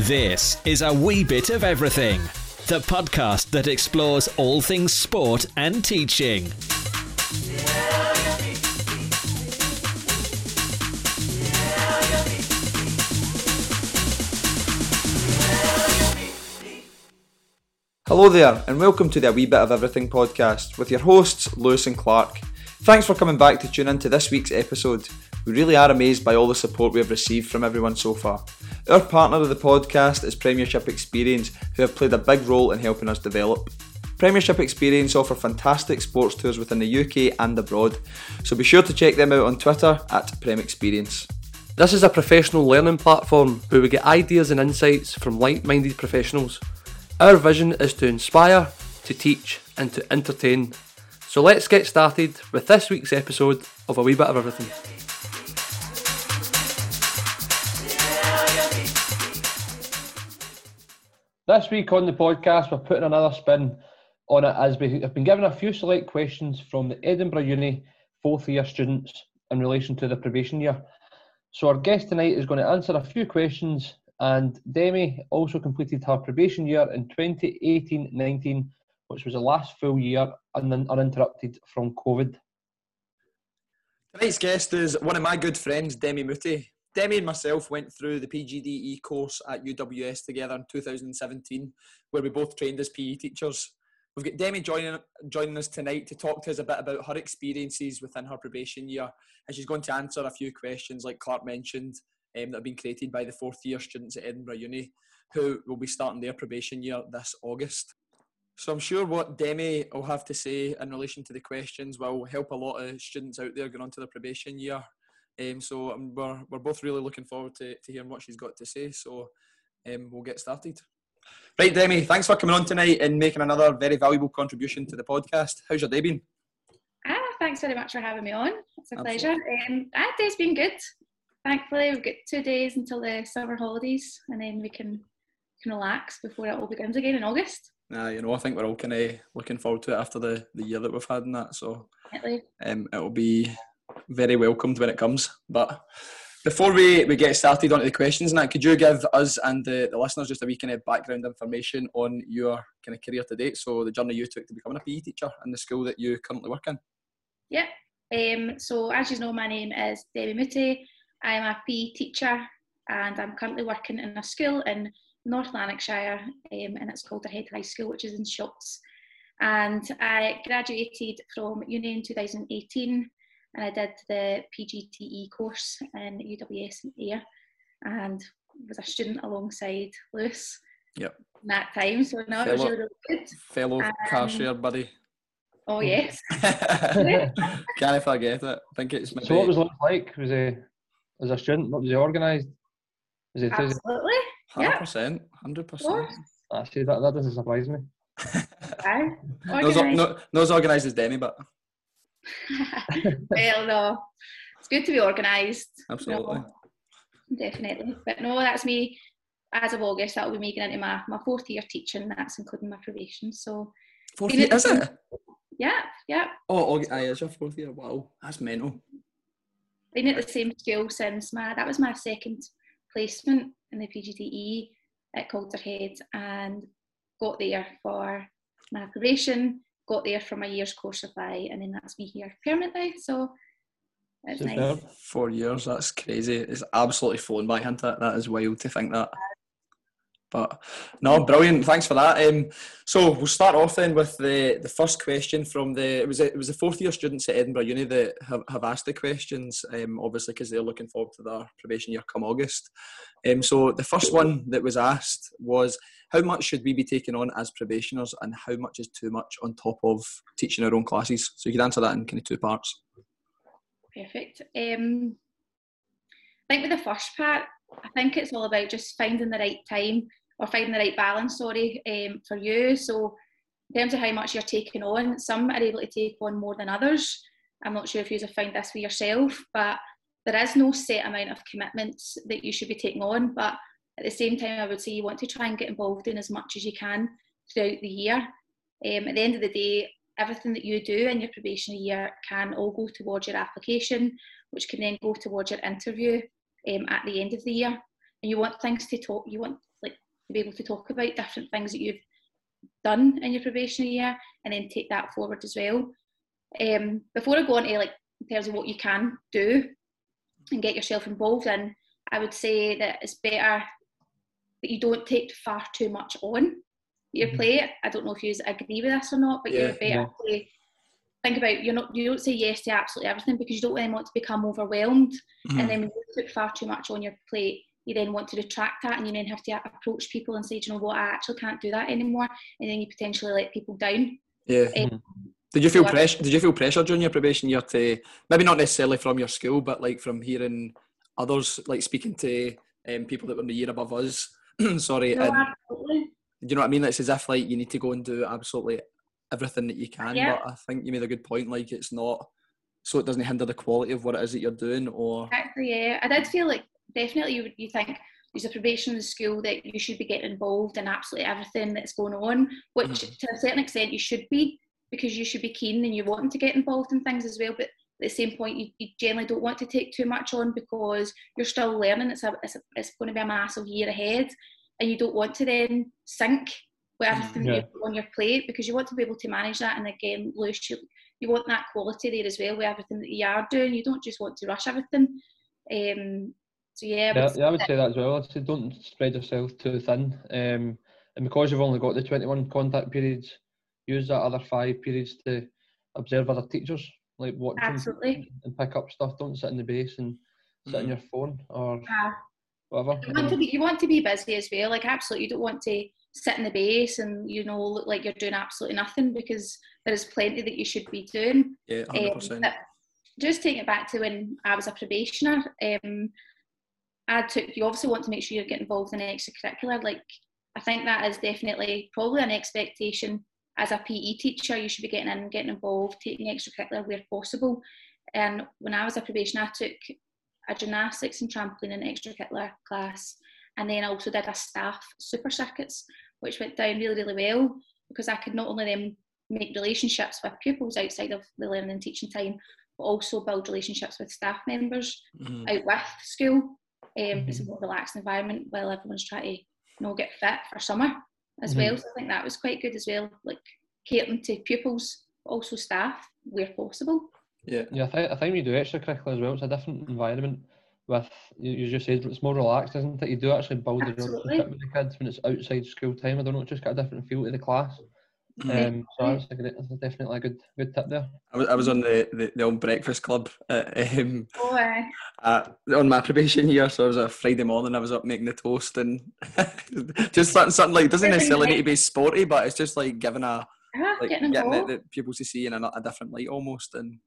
This is A Wee Bit of Everything, the podcast that explores all things sport and teaching. Hello there, and welcome to the A Wee Bit of Everything podcast with your hosts, Lewis and Clark. Thanks for coming back to tune in to this week's episode. We really are amazed by all the support we have received from everyone so far. Our partner of the podcast is Premiership Experience, who have played a big role in helping us develop. Premiership Experience offer fantastic sports tours within the UK and abroad, so be sure to check them out on Twitter at Prem Experience. This is a professional learning platform where we get ideas and insights from like minded professionals. Our vision is to inspire, to teach, and to entertain. So let's get started with this week's episode of A Wee Bit of Everything. This week on the podcast, we're putting another spin on it as we have been given a few select questions from the Edinburgh Uni fourth year students in relation to the probation year. So, our guest tonight is going to answer a few questions, and Demi also completed her probation year in 2018 19, which was the last full year un- uninterrupted from COVID. Tonight's guest is one of my good friends, Demi Mooty. Demi and myself went through the PGDE course at UWS together in 2017, where we both trained as PE teachers. We've got Demi joining, joining us tonight to talk to us a bit about her experiences within her probation year, and she's going to answer a few questions, like Clark mentioned, um, that have been created by the fourth year students at Edinburgh Uni, who will be starting their probation year this August. So I'm sure what Demi will have to say in relation to the questions will help a lot of students out there going on to their probation year um, so um, we're, we're both really looking forward to, to hearing what she's got to say. So um, we'll get started. Right, Demi, thanks for coming on tonight and making another very valuable contribution to the podcast. How's your day been? Ah, thanks very much for having me on. It's a Absolutely. pleasure. Um, ah, day's been good. Thankfully, we've got two days until the summer holidays, and then we can can relax before it all begins again in August. Nah, you know, I think we're all kind of looking forward to it after the, the year that we've had and that. So um, it'll be very welcomed when it comes. But before we, we get started onto the questions, Nat, could you give us and the, the listeners just a wee kind of background information on your kind of career to date? So the journey you took to becoming a PE teacher in the school that you currently work in. Yeah. Um, so as you know, my name is Debbie Mooty. I'm a PE teacher and I'm currently working in a school in North Lanarkshire um, and it's called Head High School, which is in Shotts. And I graduated from uni in 2018 and I did the PGDE course in UWS in Ayr and was a student alongside Lewis yep. in that time. So no, fellow, it was really, really good. Fellow um, car share buddy. Oh yes. Can't forget it. I think it's maybe... So what was it like? Was he as a student? What was he organised? Was he Absolutely. Hundred percent. Hundred percent. Actually, that, that doesn't surprise me. Aye. no, as organised as Demi, but well, no, it's good to be organised. Absolutely. No, definitely. But no, that's me. As of August, that will be me getting into my, my fourth year teaching. That's including my probation. So. Fourth year, is it? Yeah, yeah. Oh, oh aye, is your fourth year? Wow, that's mental. Been at the same school since my that was my second placement in the PGDE at Calderhead and got there for my probation got there from my year's course supply, and then that's me here permanently. So it's nice. Four years, that's crazy. It's absolutely flown by, hasn't it? That is wild to think that. But no, brilliant. Thanks for that. Um, so we'll start off then with the, the first question from the it was a, it was the fourth year students at Edinburgh Uni that have, have asked the questions. Um, obviously because they're looking forward to their probation year come August. Um, so the first one that was asked was how much should we be taking on as probationers, and how much is too much on top of teaching our own classes? So you could answer that in kind of two parts. Perfect. Um, I think with the first part, I think it's all about just finding the right time or finding the right balance, sorry, um, for you. So in terms of how much you're taking on, some are able to take on more than others. I'm not sure if you have found this for yourself, but there is no set amount of commitments that you should be taking on. But at the same time, I would say you want to try and get involved in as much as you can throughout the year. Um, at the end of the day, everything that you do in your probationary year can all go towards your application, which can then go towards your interview um, at the end of the year. And you want things to talk, you want like to be able to talk about different things that you've done in your probationary year and then take that forward as well. Um, before I go on to like in terms of what you can do and get yourself involved in, I would say that it's better that you don't take far too much on your mm-hmm. plate. I don't know if you agree with this or not, but yeah, you're better yeah. to think about you're not you don't say yes to absolutely everything because you don't then want to become overwhelmed mm-hmm. and then when you put far too much on your plate you then want to retract that and you then have to approach people and say, you know what, I actually can't do that anymore. And then you potentially let people down. Yeah. Um, did you feel so pressure? Did you feel pressure during your probation year to maybe not necessarily from your school, but like from hearing others, like speaking to um, people that were in the year above us? Sorry. No, and, absolutely. Do you know what I mean? It's as if like you need to go and do absolutely everything that you can. Yeah. But I think you made a good point. Like it's not so it doesn't hinder the quality of what it is that you're doing. Or exactly, yeah. I did feel like definitely you, you think there's a probation in the school that you should be getting involved in absolutely everything that's going on, which mm-hmm. to a certain extent you should be because you should be keen and you want to get involved in things as well. But at the same point, you, you generally don't want to take too much on because you're still learning. It's, a, it's, a, it's going to be a massive year ahead, and you don't want to then sink with everything yeah. you on your plate because you want to be able to manage that. And again, Lewis, you, you want that quality there as well with everything that you are doing. You don't just want to rush everything. Um, so yeah, yeah, yeah I would say that as well. I'd say don't spread yourself too thin. Um, and because you've only got the 21 contact periods, use that other five periods to observe other teachers, like watch Absolutely. and pick up stuff. Don't sit in the base and sit mm. on your phone or uh, whatever. You want, to be, you want to be busy as well. Like absolutely, you don't want to sit in the base and you know look like you're doing absolutely nothing because there is plenty that you should be doing. Yeah, hundred um, percent. Just taking it back to when I was a probationer, um, I took you obviously want to make sure you get involved in extracurricular. Like I think that is definitely probably an expectation as a PE teacher. You should be getting in, getting involved, taking extracurricular where possible. And when I was a probation, I took a gymnastics and trampoline and extracurricular class, and then I also did a staff super circuits, which went down really really well because I could not only then make relationships with pupils outside of the learning and teaching time, but also build relationships with staff members mm-hmm. out with school um, mm-hmm. It's a more relaxed environment while everyone's trying to you know get fit for summer as mm-hmm. well. So I think that was quite good as well, like catering to pupils, also staff where possible. Yeah, yeah. I think I think we do extracurricular as well. It's a different environment. With you, you just said it's more relaxed, isn't it? You do actually build the relationship with the kids when it's outside school time. I don't know, it just got a different feel to the class. Um, so that's, that's definitely a good good tip there. I was, I was on the, the, the old breakfast club at, um, oh, uh, on my probation year. So I was a Friday morning. I was up making the toast and just something, something like doesn't necessarily need to be sporty, but it's just like giving a uh, like getting, getting the, the, people to see in a, a different light almost and.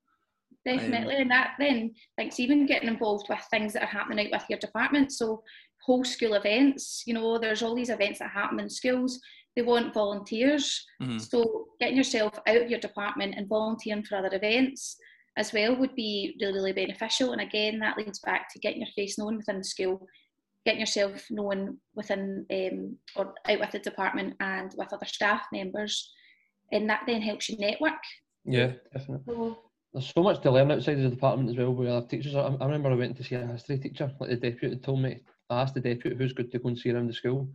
Definitely, um, and that then thanks even getting involved with things that are happening out with your department. So whole school events, you know, there's all these events that happen in schools they want volunteers. Mm-hmm. So getting yourself out of your department and volunteering for other events as well would be really, really beneficial. And again, that leads back to getting your face known within the school, getting yourself known within um, or out with the department and with other staff members. And that then helps you network. Yeah, definitely. So, There's so much to learn outside of the department as well with other teachers. I, I remember I went to see a history teacher, like the deputy told me, I asked the deputy who's good to go and see around the school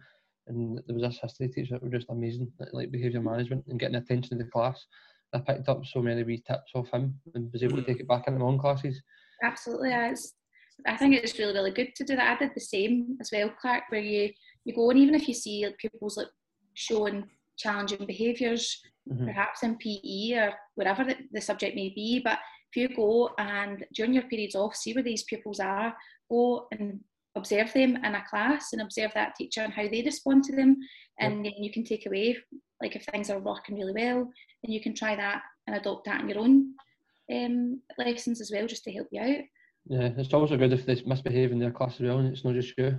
and there was this history teacher that were just amazing, like behaviour management and getting attention to the class. I picked up so many wee tips off him and was able to take it back into my own classes. Absolutely, it's, I think it's really really good to do that. I did the same as well, Clark, where you you go and even if you see like, pupils like showing challenging behaviours, mm-hmm. perhaps in PE or whatever the, the subject may be, but if you go and during your periods off, see where these pupils are, go and observe them in a class and observe that teacher and how they respond to them and then you can take away like if things are working really well then you can try that and adopt that in your own um, lessons as well just to help you out yeah it's also good if they misbehave in their class as well and it's not just you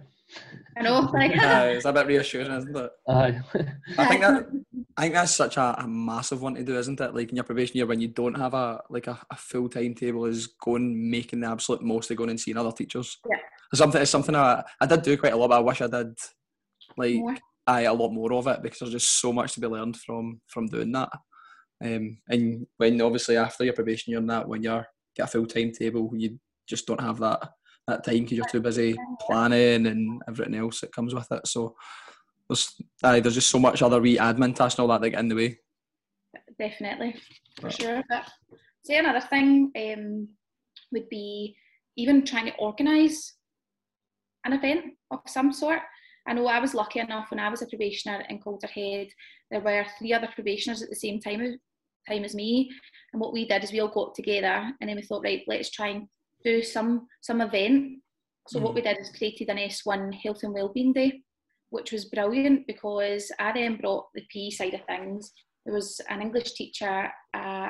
I know like it's a bit reassuring isn't it Aye. I think that I think that's such a, a, massive one to do, isn't it? Like in your probation year, when you don't have a like a, a full timetable, is going making the absolute most of going and seeing other teachers. Yeah something it's something I, I did do quite a lot, but I wish I did like I a lot more of it because there's just so much to be learned from from doing that. Um, and when obviously after your probation and that, when you're get a full timetable, you just don't have that that time because you're too busy planning and everything else that comes with it. So there's aye, there's just so much other wee admin tasks and all that that get in the way. definitely for sure. But say another thing um, would be even trying to organise an event of some sort. I know I was lucky enough when I was a probationer in Calderhead, there were three other probationers at the same time time as me. And what we did is we all got together and then we thought, right, let's try and do some some event. So mm. what we did is created an S1 Health and Wellbeing Day, which was brilliant because I then brought the PE side of things. There was an English teacher, a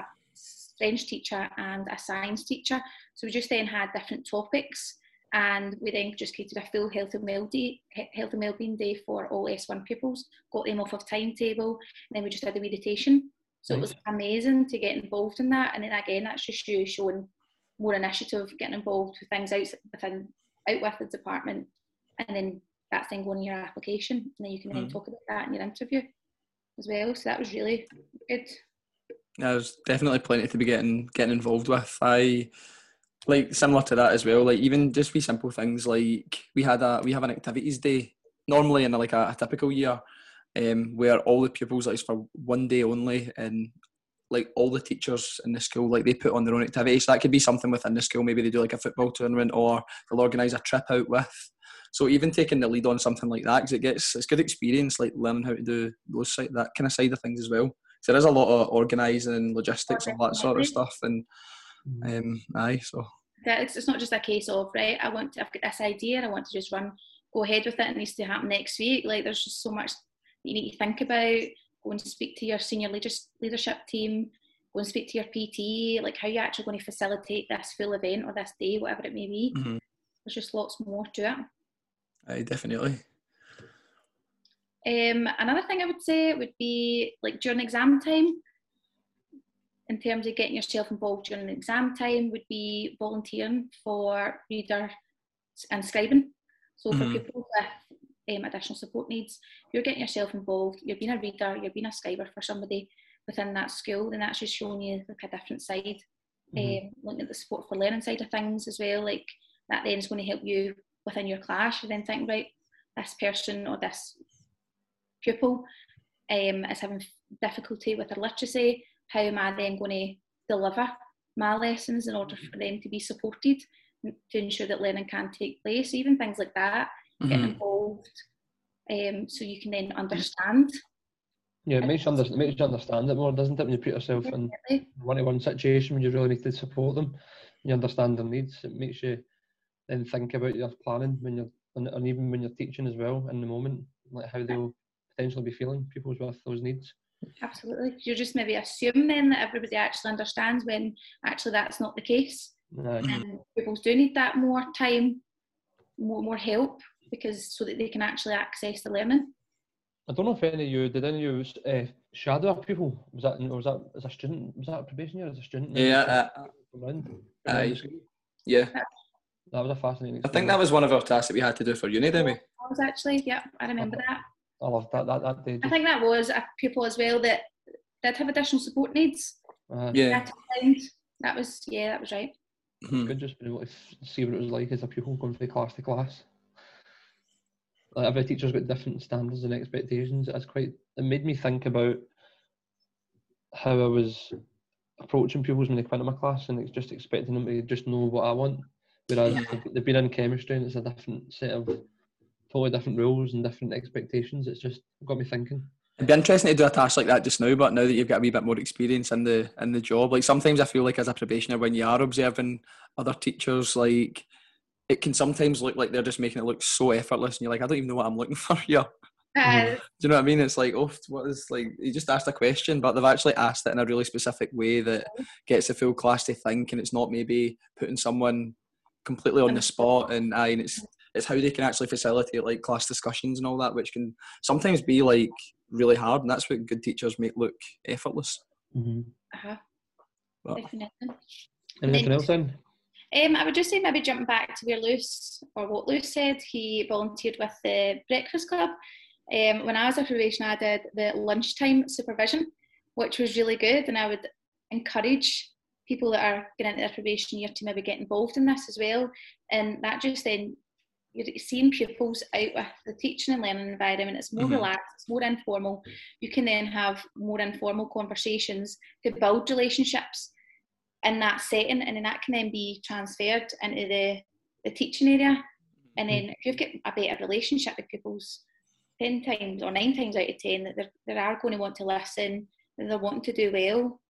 French teacher, and a science teacher. So we just then had different topics and we then just created a full health and well day, health and wellbeing day for all S1 pupils. Got them off of timetable, and then we just had a meditation. So nice. it was amazing to get involved in that, and then again, that's just you showing more initiative, getting involved with things out within out with the department, and then that thing going in your application, and then you can mm. then talk about that in your interview as well. So that was really good. There's definitely plenty to be getting getting involved with. I like similar to that as well. Like even just be simple things like we had a we have an activities day normally in a, like a, a typical year, um, where all the pupils like for one day only, and like all the teachers in the school like they put on their own activities. So that could be something within the school. Maybe they do like a football tournament or they'll organise a trip out with. So even taking the lead on something like that, because it gets it's good experience, like learning how to do those side that kind of side of things as well. So there is a lot of organising, logistics, all that sort of stuff, and. Um, aye, so. It's, it's not just a case of, right, I want to, I've got this idea, I want to just run, go ahead with it, it needs to happen next week. Like, there's just so much that you need to think about, go and speak to your senior leadership team, go and speak to your PT, like how you're actually going to facilitate this full event or this day, whatever it may be. Mm-hmm. There's just lots more to it. Aye, definitely. Um, another thing I would say would be like during exam time, in terms of getting yourself involved during exam time would be volunteering for reader and scribing. So for mm-hmm. people with um, additional support needs, you're getting yourself involved, you're being a reader, you're being a scriber for somebody within that school, and that's just showing you like a different side. Mm-hmm. Um, looking at the support for learning side of things as well, like that then is going to help you within your class. You then think, right, this person or this pupil um, is having difficulty with their literacy how am I then going to deliver my lessons in order for them to be supported to ensure that learning can take place, even things like that, mm-hmm. get involved um, so you can then understand. Yeah, it makes, you under, it makes you understand it more, doesn't it, when you put yourself in one to one situation when you really need to support them, you understand their needs, it makes you then think about your planning when you're, and, and even when you're teaching as well in the moment, like how they'll potentially be feeling, people with those needs. Absolutely. You're just maybe assume then that everybody actually understands when actually that's not the case. And people do need that more time, more more help because so that they can actually access the learning. I don't know if any of you did any of you uh, shadow people? Was that or was that as a student? Was that a probation year as a student? Yeah. Uh, uh, yeah. That was a fascinating. Experience. I think that was one of our tasks that we had to do for uni, Demi. I was actually, yeah, I remember that. I loved that. That, that day. I think that was a pupil as well that did have additional support needs. Uh, yeah. That was yeah, that was right. Mm-hmm. Good just being able to see what it was like as a pupil going from class to class. Like every teacher's got different standards and expectations. It's quite. It made me think about how I was approaching pupils when they come into my class and it's just expecting them to just know what I want. Whereas yeah. they've been in chemistry and it's a different set of totally different rules and different expectations. It's just got me thinking. It'd be interesting to do a task like that just now, but now that you've got a wee bit more experience in the in the job, like sometimes I feel like as a probationer, when you are observing other teachers, like it can sometimes look like they're just making it look so effortless, and you're like, I don't even know what I'm looking for here. Uh, do you know what I mean? It's like, oh, what is like? You just asked a question, but they've actually asked it in a really specific way that gets the full class to think, and it's not maybe putting someone completely on the spot, and I, and it's it's how they can actually facilitate like class discussions and all that, which can sometimes be like really hard, and that's what good teachers make look effortless. Mm-hmm. Uh-huh. But, Definitely. Anything else then? Um, I would just say maybe jumping back to where Lewis, or what Lewis said, he volunteered with the Breakfast Club. Um, when I was a probation, I did the lunchtime supervision, which was really good, and I would encourage people that are getting into their probation year to maybe get involved in this as well. And that just then you're seeing pupils out with the teaching and learning environment. It's more Mhm. relaxed, it's more informal. You can then have more informal conversations to build relationships in that setting, and then that can then be transferred into the, the teaching area. And then if you've got a better relationship with pupils, ten times or nine times out of ten, that they're, they are going to want to listen, they're wanting to do well.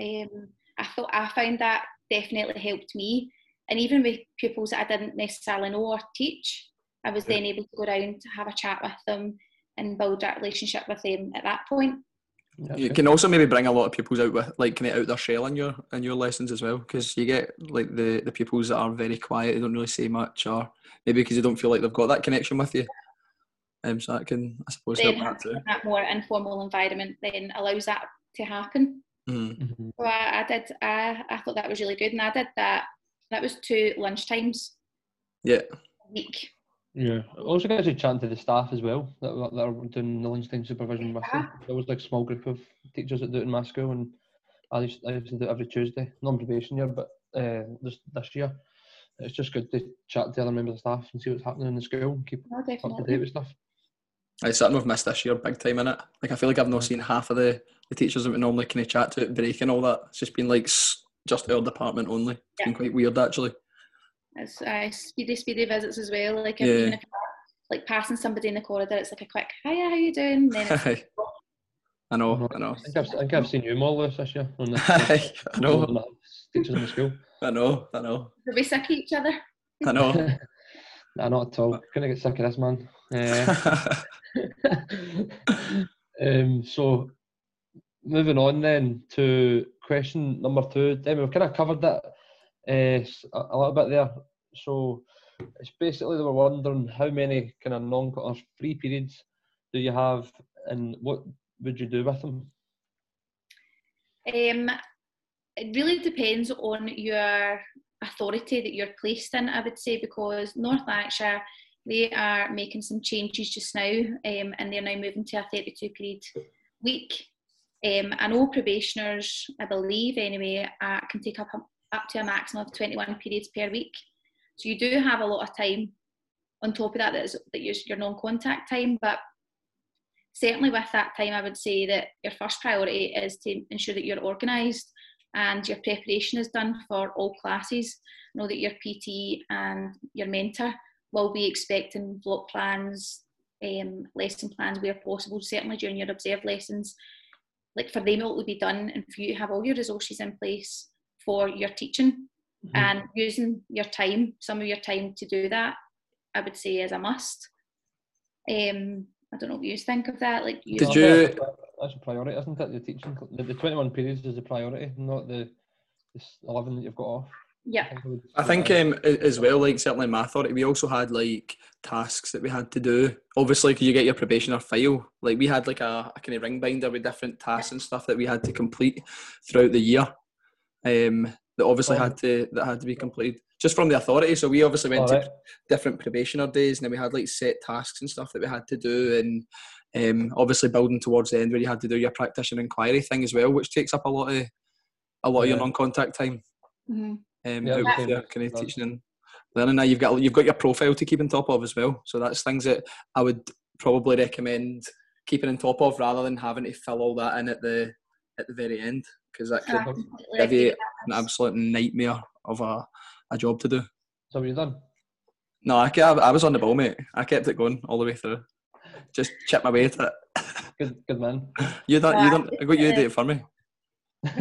Um, I thought I found that definitely helped me, and even with pupils that I didn't necessarily know or teach, I was Yeah. then able to go down to have a chat with them and build that relationship with them at that point. You can also maybe bring a lot of pupils out with like kind of out their shell in your in your lessons as well because you get like the the pupils that are very quiet, they don't really say much, or maybe because they don't feel like they've got that connection with you. Um, so that can I suppose Then help that too. that more informal environment then allows that to happen. Mhm. Mhm. So I, I did. I, I thought that was really good, and I did that. That was two lunchtimes Yeah, a week. Yeah, it also gets you chatting to the staff as well that, that are doing the lunchtime supervision with you. There was like a small group of teachers that do it in my school, and I used, I used to do it every Tuesday. Not on probation year, but uh, this this year, it's just good to chat to the other members of staff and see what's happening in the school and keep No, up to date with stuff. it's something we've missed this year big time in it. Like I feel like I've not seen half of the, the teachers that we normally kind of chat to at break and all that. It's just been like s- just our department only. It's been quite weird actually. It's uh, speedy, speedy visits as well. Like Yeah. even if like passing somebody in the corridor, it's like a quick "Hiya, how you doing?" Then it's, I know, I know. I think I've, I think I've seen you more Lewis this year on the I know, on the teachers in the school. I know, I know, do we sick of each other? I know. nah, not at all. Couldn't get sick of this man. Uh, um, so moving on then to question number two. Demi, we've kind of covered that uh, a, little bit there. So it's basically they were wondering how many kind of non or free periods do you have and what would you do with them? Um, it really depends on your authority that you're placed in, I would say, because North Lanarkshire, they are making some changes just now um, and they're now moving to a 32 period week. Um, I know probationers, I believe anyway, uh, can take up, up to a maximum of 21 periods per week. So you do have a lot of time on top of that that is that is your non-contact time, but certainly with that time, I would say that your first priority is to ensure that you're organised and your preparation is done for all classes. Know that your PT and your mentor will be expecting block plans, um, lesson plans where possible, certainly during your observed lessons. Like for them, it will be done and for you to have all your resources in place for your teaching Mm-hmm. and using your time, some of your time to do that, I would say is a must. Um, I don't know what you think of that. Like, you Did you- That's a, priority, isn't it? The teaching, the, the 21 periods is a priority, not the, the 11 that you've got off. Yeah, I would I say think um, as well, like certainly in my authority, we also had like tasks that we had to do. Obviously, because you get your probationer file, like we had like a, a kind of ring binder with different tasks and stuff that we had to complete throughout the year. Um, that obviously had to that had to be completed just from the authority. So we obviously went Alright. to different probationer days, and then we had like set tasks and stuff that we had to do, and um, obviously building towards the end where you had to do your practitioner inquiry thing as well, which takes up a lot of a lot of your non-contact time hmm um, Yeah, out that's with the your same kind of as us. teaching and learning. Now you've got you've got your profile to keep on top of as well. So that's things that I would probably recommend keeping on top of rather than having to fill all that in at the at the very end because that could I completely give you an absolute nightmare of a, a job to do. So what you done? No, I, kept, I was on the ball, mate. I kept it going all the way through. Just chip my way at it. Good, good man. You done? You Yeah, done? I got you to do it for me.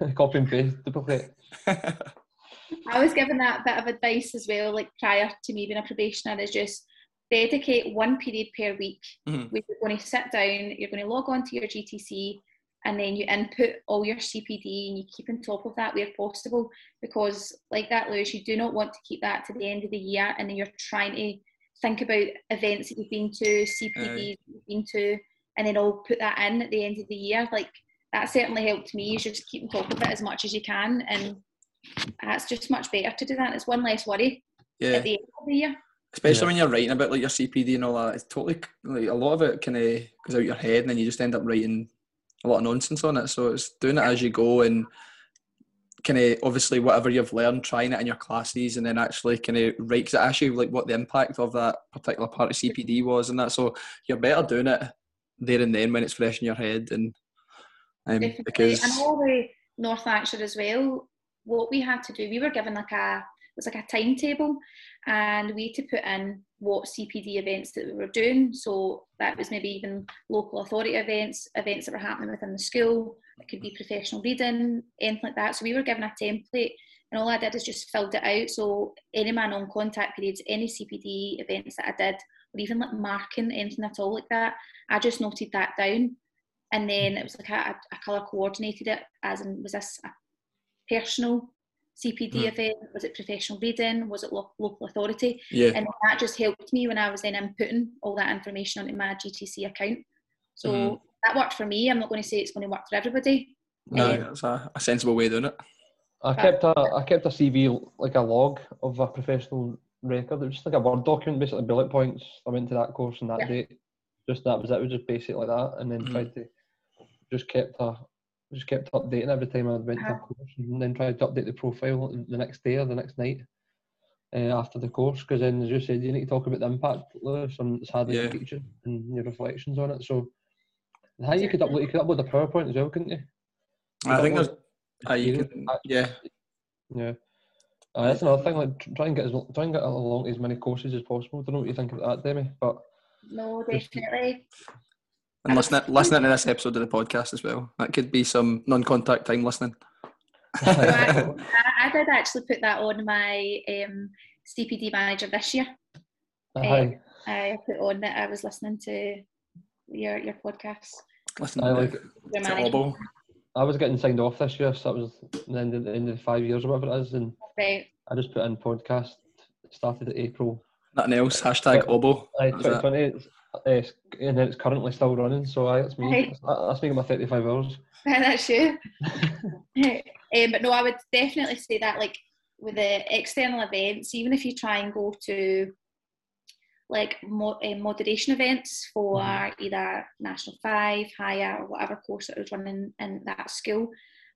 Copy and paste, duplicate. I was given that bit of advice as well, like prior to me being a probationer, is just dedicate one period per week Mhm. where you're going to sit down, you're going to log on to your GTC, and then you input all your CPD and you keep on top of that where possible. Because, like that, Lewis, you do not want to keep that to the end of the year and then you're trying to think about events that you've been to, CPD you've been to, and then all put that in at the end of the year. Like that certainly helped me. is just keep on top of it as much as you can, and that's just much better to do that. It's one less worry yeah. at the end of the year. Especially Yeah. when you're writing about like your CPD and all that, it's totally like a lot of it kind of goes out your head, and then you just end up writing a lot of nonsense on it. So it's doing it as you go, and kind of obviously whatever you've learned, trying it in your classes, and then actually kind of right because it asks you like what the impact of that particular part of CPD was and that. So you're better doing it there and then when it's fresh in your head, and um, because and all the North Lanarkshire as well. What we had to do, we were given like a it was like a timetable, and we had to put in what CPD events that we were doing. So that was maybe even local authority events, events that were happening within the school. It could be professional reading, anything like that. So we were given a template, and all I did is just filled it out. So any of my non-contact periods, any CPD events that I did, or even like marking anything at all like that, I just noted that down and then it was like I, I colour coordinated it as in was this a personal CPD Mm. event? Was it professional reading? Was it lo- local authority? yeah, And that just helped me when I was then inputting all that information onto my GTC account. So Mhm. that worked for me. I'm not going to say it's going to work for everybody. no, um, that's a, a sensible way of doing it. I kept a I kept a CV like a log of a professional record. It was just like a word document, basically bullet points. I went to that course on that Yeah. date. Just that was it. It was just basic like that, and then Mhm. tried to just kept a just kept updating every time I went to a Uh-huh. course, and then tried to update the profile the next day or the next night uh, after the course. Because then, as you said, you need to talk about the impact, Lewis, on it's had on Yeah. your teaching and your reflections on it. So, how you could upload you could upload the PowerPoint as well, couldn't you? I think there's, uh, you can, yeah, Yeah. Uh, that's another thing. Like tr- try and get as try and get along as many courses as possible. Don't know what you think about that, Demi, but No, Just- definitely. And listening listening to this episode of the podcast as well. That could be some non-contact time listening. I, I, I did actually put that on my um, CPD manager this year. aye, I put on that I was listening to your your podcast. Listening I like. Your to management. Obbo. I was getting signed off this year, so that was the end of the, end of the five years or whatever it is, and Right. I just put in podcast. Started at April. Nothing else. Hashtag Obbo. Aye, That was it. 2020, it's, and then it's currently still running. So aye, that's me. Aye. That's, that's making my thirty-five hours. That's you. um, but no, I would definitely say that like with the external events, even if you try and go to like mo- uh, moderation events for Mhm. either National Five, Higher, or whatever course that was running in that school,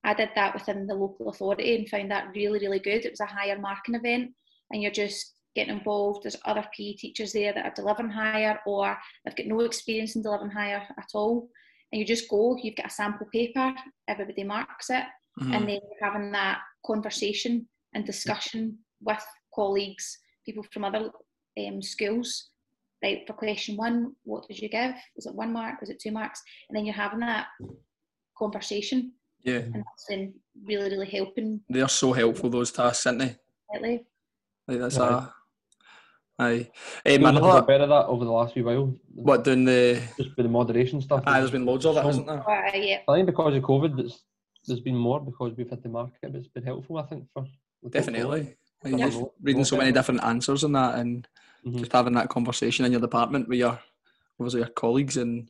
I did that within the local authority and found that really, really good. It was a higher marking event, and you're just getting involved. There's other PE teachers there that are delivering higher, or they've got no experience in delivering higher at all and you just go, you've got a sample paper, everybody marks it, Mhm. and then you're having that conversation and discussion with colleagues, people from other um, schools. Right, for question one, what did you give? Was it one mark? Was it two marks? And then you're having that conversation, yeah, and that's then really, really helping. they're so helpful those tasks, aren't they? Lately. Like that's Aye. a. Aye. Um, Schools have got another, better at that over the last few while. what doing the? Just with the moderation stuff. Aye, there's been loads of it, So- hasn't there? Uh, yeah, I think because of COVID, it's, there's been more because we've had the market it, but it's been helpful, I think, for Definitely. Like, Yeah. just reading so many different answers and that, and Mhm. just having that conversation in your department with your, obviously your colleagues, and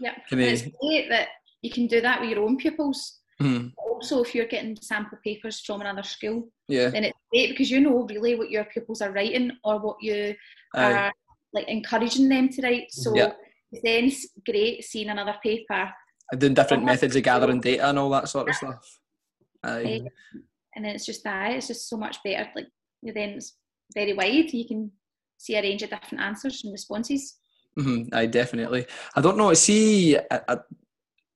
yeah. And it's great that you can do that with your own pupils. Mhm. Also, if you're getting sample papers from another school, yeah, then it's great because you know really what your pupils are writing or what you aye, are like encouraging them to write. So Yeah. it's then great seeing another paper and doing different methods of gathering data and all that sort of stuff. Aye, and then it's just that it's just so much better. Like you then it's very wide. You can see a range of different answers and responses. hmm aye, definitely. I don't know. See, I, I,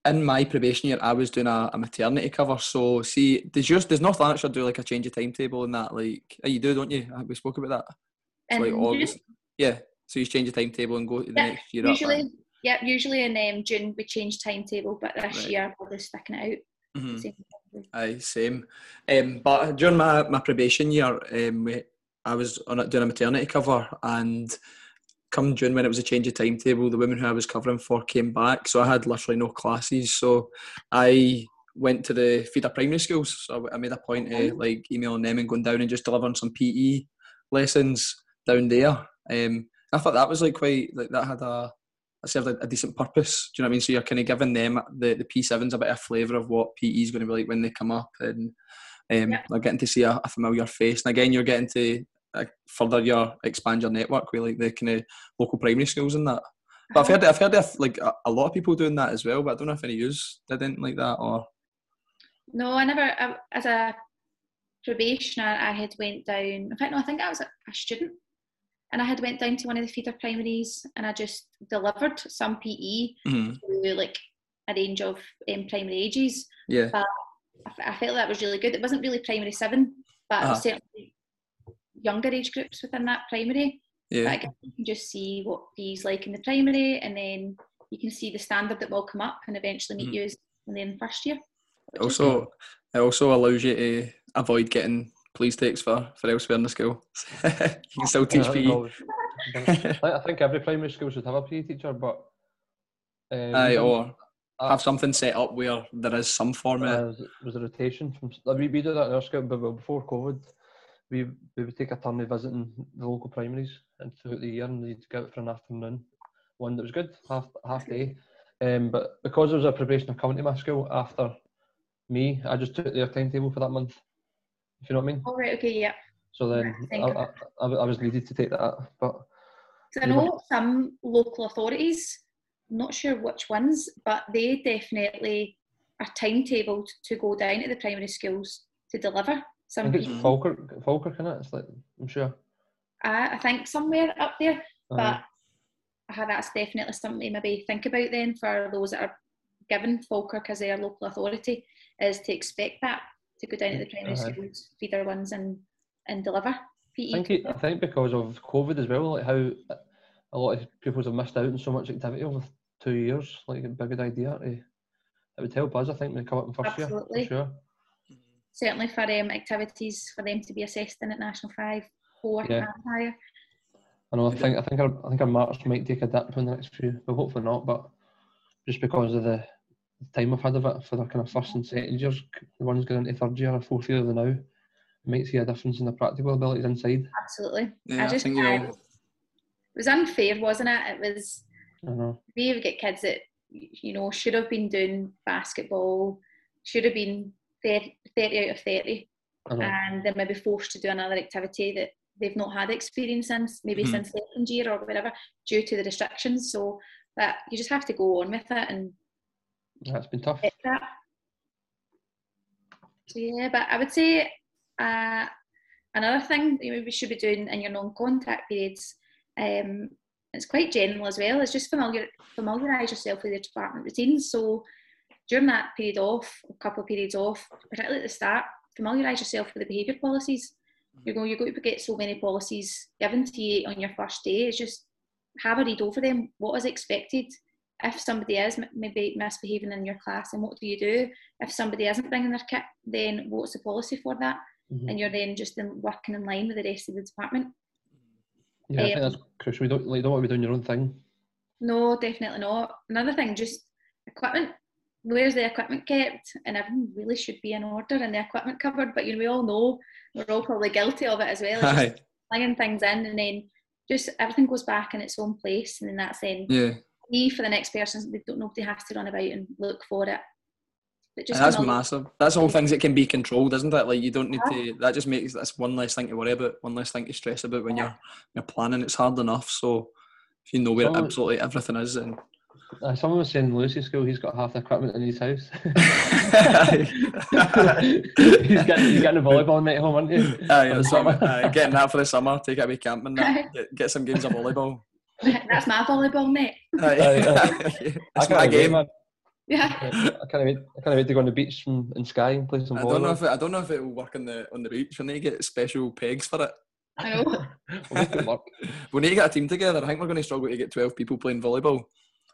in my probation year, I was doing a, a maternity cover. So, see, does yours does North Lanarkshire do like a change of timetable and that? Like, oh, you do, don't you? We spoke about that. It's like And August. Yeah. So you change the timetable and go to the Yeah, next year. up, usually, yeah, usually in um, June we change timetable, but this Right. year we're just sticking it out. Mhm. Same. Aye, same. Um, but during my, my probation year, um, we, I was on a, doing a maternity cover, and come June when it was a change of timetable, the women who I was covering for came back, so I had literally no classes. So I went to the feeder primary schools. So I made a point of like emailing them and going down and just delivering some PE lessons down there. Um, I thought that was like quite like that had a that served a, a decent purpose. Do you know what I mean? So you're kind of giving them the the P7s a bit of flavour of what PE is going to be like when they come up, and um, Yeah. they're getting to see a, a familiar face. And again, you're getting to further your expand your network with like the kind of local primary schools and that. But I've heard I've heard of like a, a lot of people doing that as well. But I don't know if any yous did anything like that or No, I never. I, as a probationer, I had went down. In fact, no, I think I was a, a student, and I had went down to one of the feeder primaries, and I just delivered some PE Mhm. to like a range of um, primary ages. Yeah. But I, I felt that was really good. It wasn't really primary seven, but Uh-huh. certainly younger age groups within that primary. Yeah. again, you can just see what he's like in the primary, and then you can see the standard that will come up and eventually meet Mhm. you as and first year. which Also, it also allows you to avoid getting please takes for, for elsewhere in the school. you can still teach Yeah, PE. I think- every primary school should have a PE teacher, but um, Aye, or uh, have something set up where there is some form of. uh, was a rotation from we, we did that in our school, but before COVID, we we would take a turn of visiting the local primaries and throughout the year, and we'd go out for an afternoon. One that was good, half half day. Um, but because there was a probationer coming to my school after me, I just took their timetable for that month. If you know what I mean. All right. okay, yeah. So then I, I, I, I was needed to take that, but So I know some local authorities, not sure which ones, but they definitely are timetabled to go down to the primary schools to deliver I think it's. Falkirk, Falkirk, is it? It's like I'm sure. I, I think somewhere up there, Aye. but uh, that's definitely something to maybe think about then for those that are given Falkirk as their local authority is to expect that to go down to the primary Aye. schools, their ones and and deliver PE. I think it, I think because of COVID as well, like how a lot of pupils have missed out on so much activity over two years. Like a good idea to it would help us. I think when they come up in first Absolutely. year, for sure. Certainly for um, activities for them to be assessed in at National Five, Four Yeah. higher. I know. I think I think our, I think our marks might take a dip in the next few, but hopefully not. But just because of the time I've had of it for the kind of first and second years, the ones going into third year or fourth year of the now, it might see a difference in the practical abilities inside. Absolutely. Yeah, I I just think I- know. it was unfair, wasn't it? It was I know. we would get kids that you know should have been doing basketball, should have been 30, 30 out of 30 I know. and then maybe forced to do another activity that they've not had experience since maybe Mhm. since second year or whatever due to the restrictions so that you just have to go on with it and it's been tough. that so yeah but I would say uh, another thing that you maybe should be doing in your non-contact periods um, it's quite general as well is just familiar familiarise yourself with your department routines so during that period off a couple of periods off particularly at the start familiarise yourself with the behaviour policies you're going you're going to get so many policies given to you on your first day it's just have a read over them what is expected if somebody is maybe misbehaving in your class and what do you do if somebody isn't bringing their kit then what's the policy for that Mhm. and you're then just in, working in line with the rest of the department Yeah, I think um, that's crucial. We don't like don't want to be doing your own thing. No, definitely not. Another thing, just equipment. Where's the equipment kept? And everything really should be in order in the equipment cupboard. But you know, we all know we're all probably guilty of it as well. It's just slinging things in and then just everything goes back in its own place. And then that's then Yeah. key for the next person. They don't nobody has to run about and look for it. But And that's familiar- massive. That's all things that can be controlled, isn't it? Like you don't need to. That just makes that's one less thing to worry about, one less thing to stress about when you're you're planning. It's hard enough. So if you know where Someone- absolutely everything is, and Uh, someone was saying in Lucy's school he's got half the equipment in his house. he's getting he's getting a volleyball net at home, aren't you? Aye, For the that's summer. aye, getting that for the summer, take it away camping, that, get, get some games of volleyball. that's my volleyball net. Aye. Aye, that's my can't wait, game. man. Yeah. I can't wait. I can't wait to go on the beach and, in Skye and play some I don't know if it, I don't know if it will work on the on the beach. We need to get special pegs for it. I know. We'll make it work. We need to get a team together. I think we're going to struggle to get twelve people playing volleyball.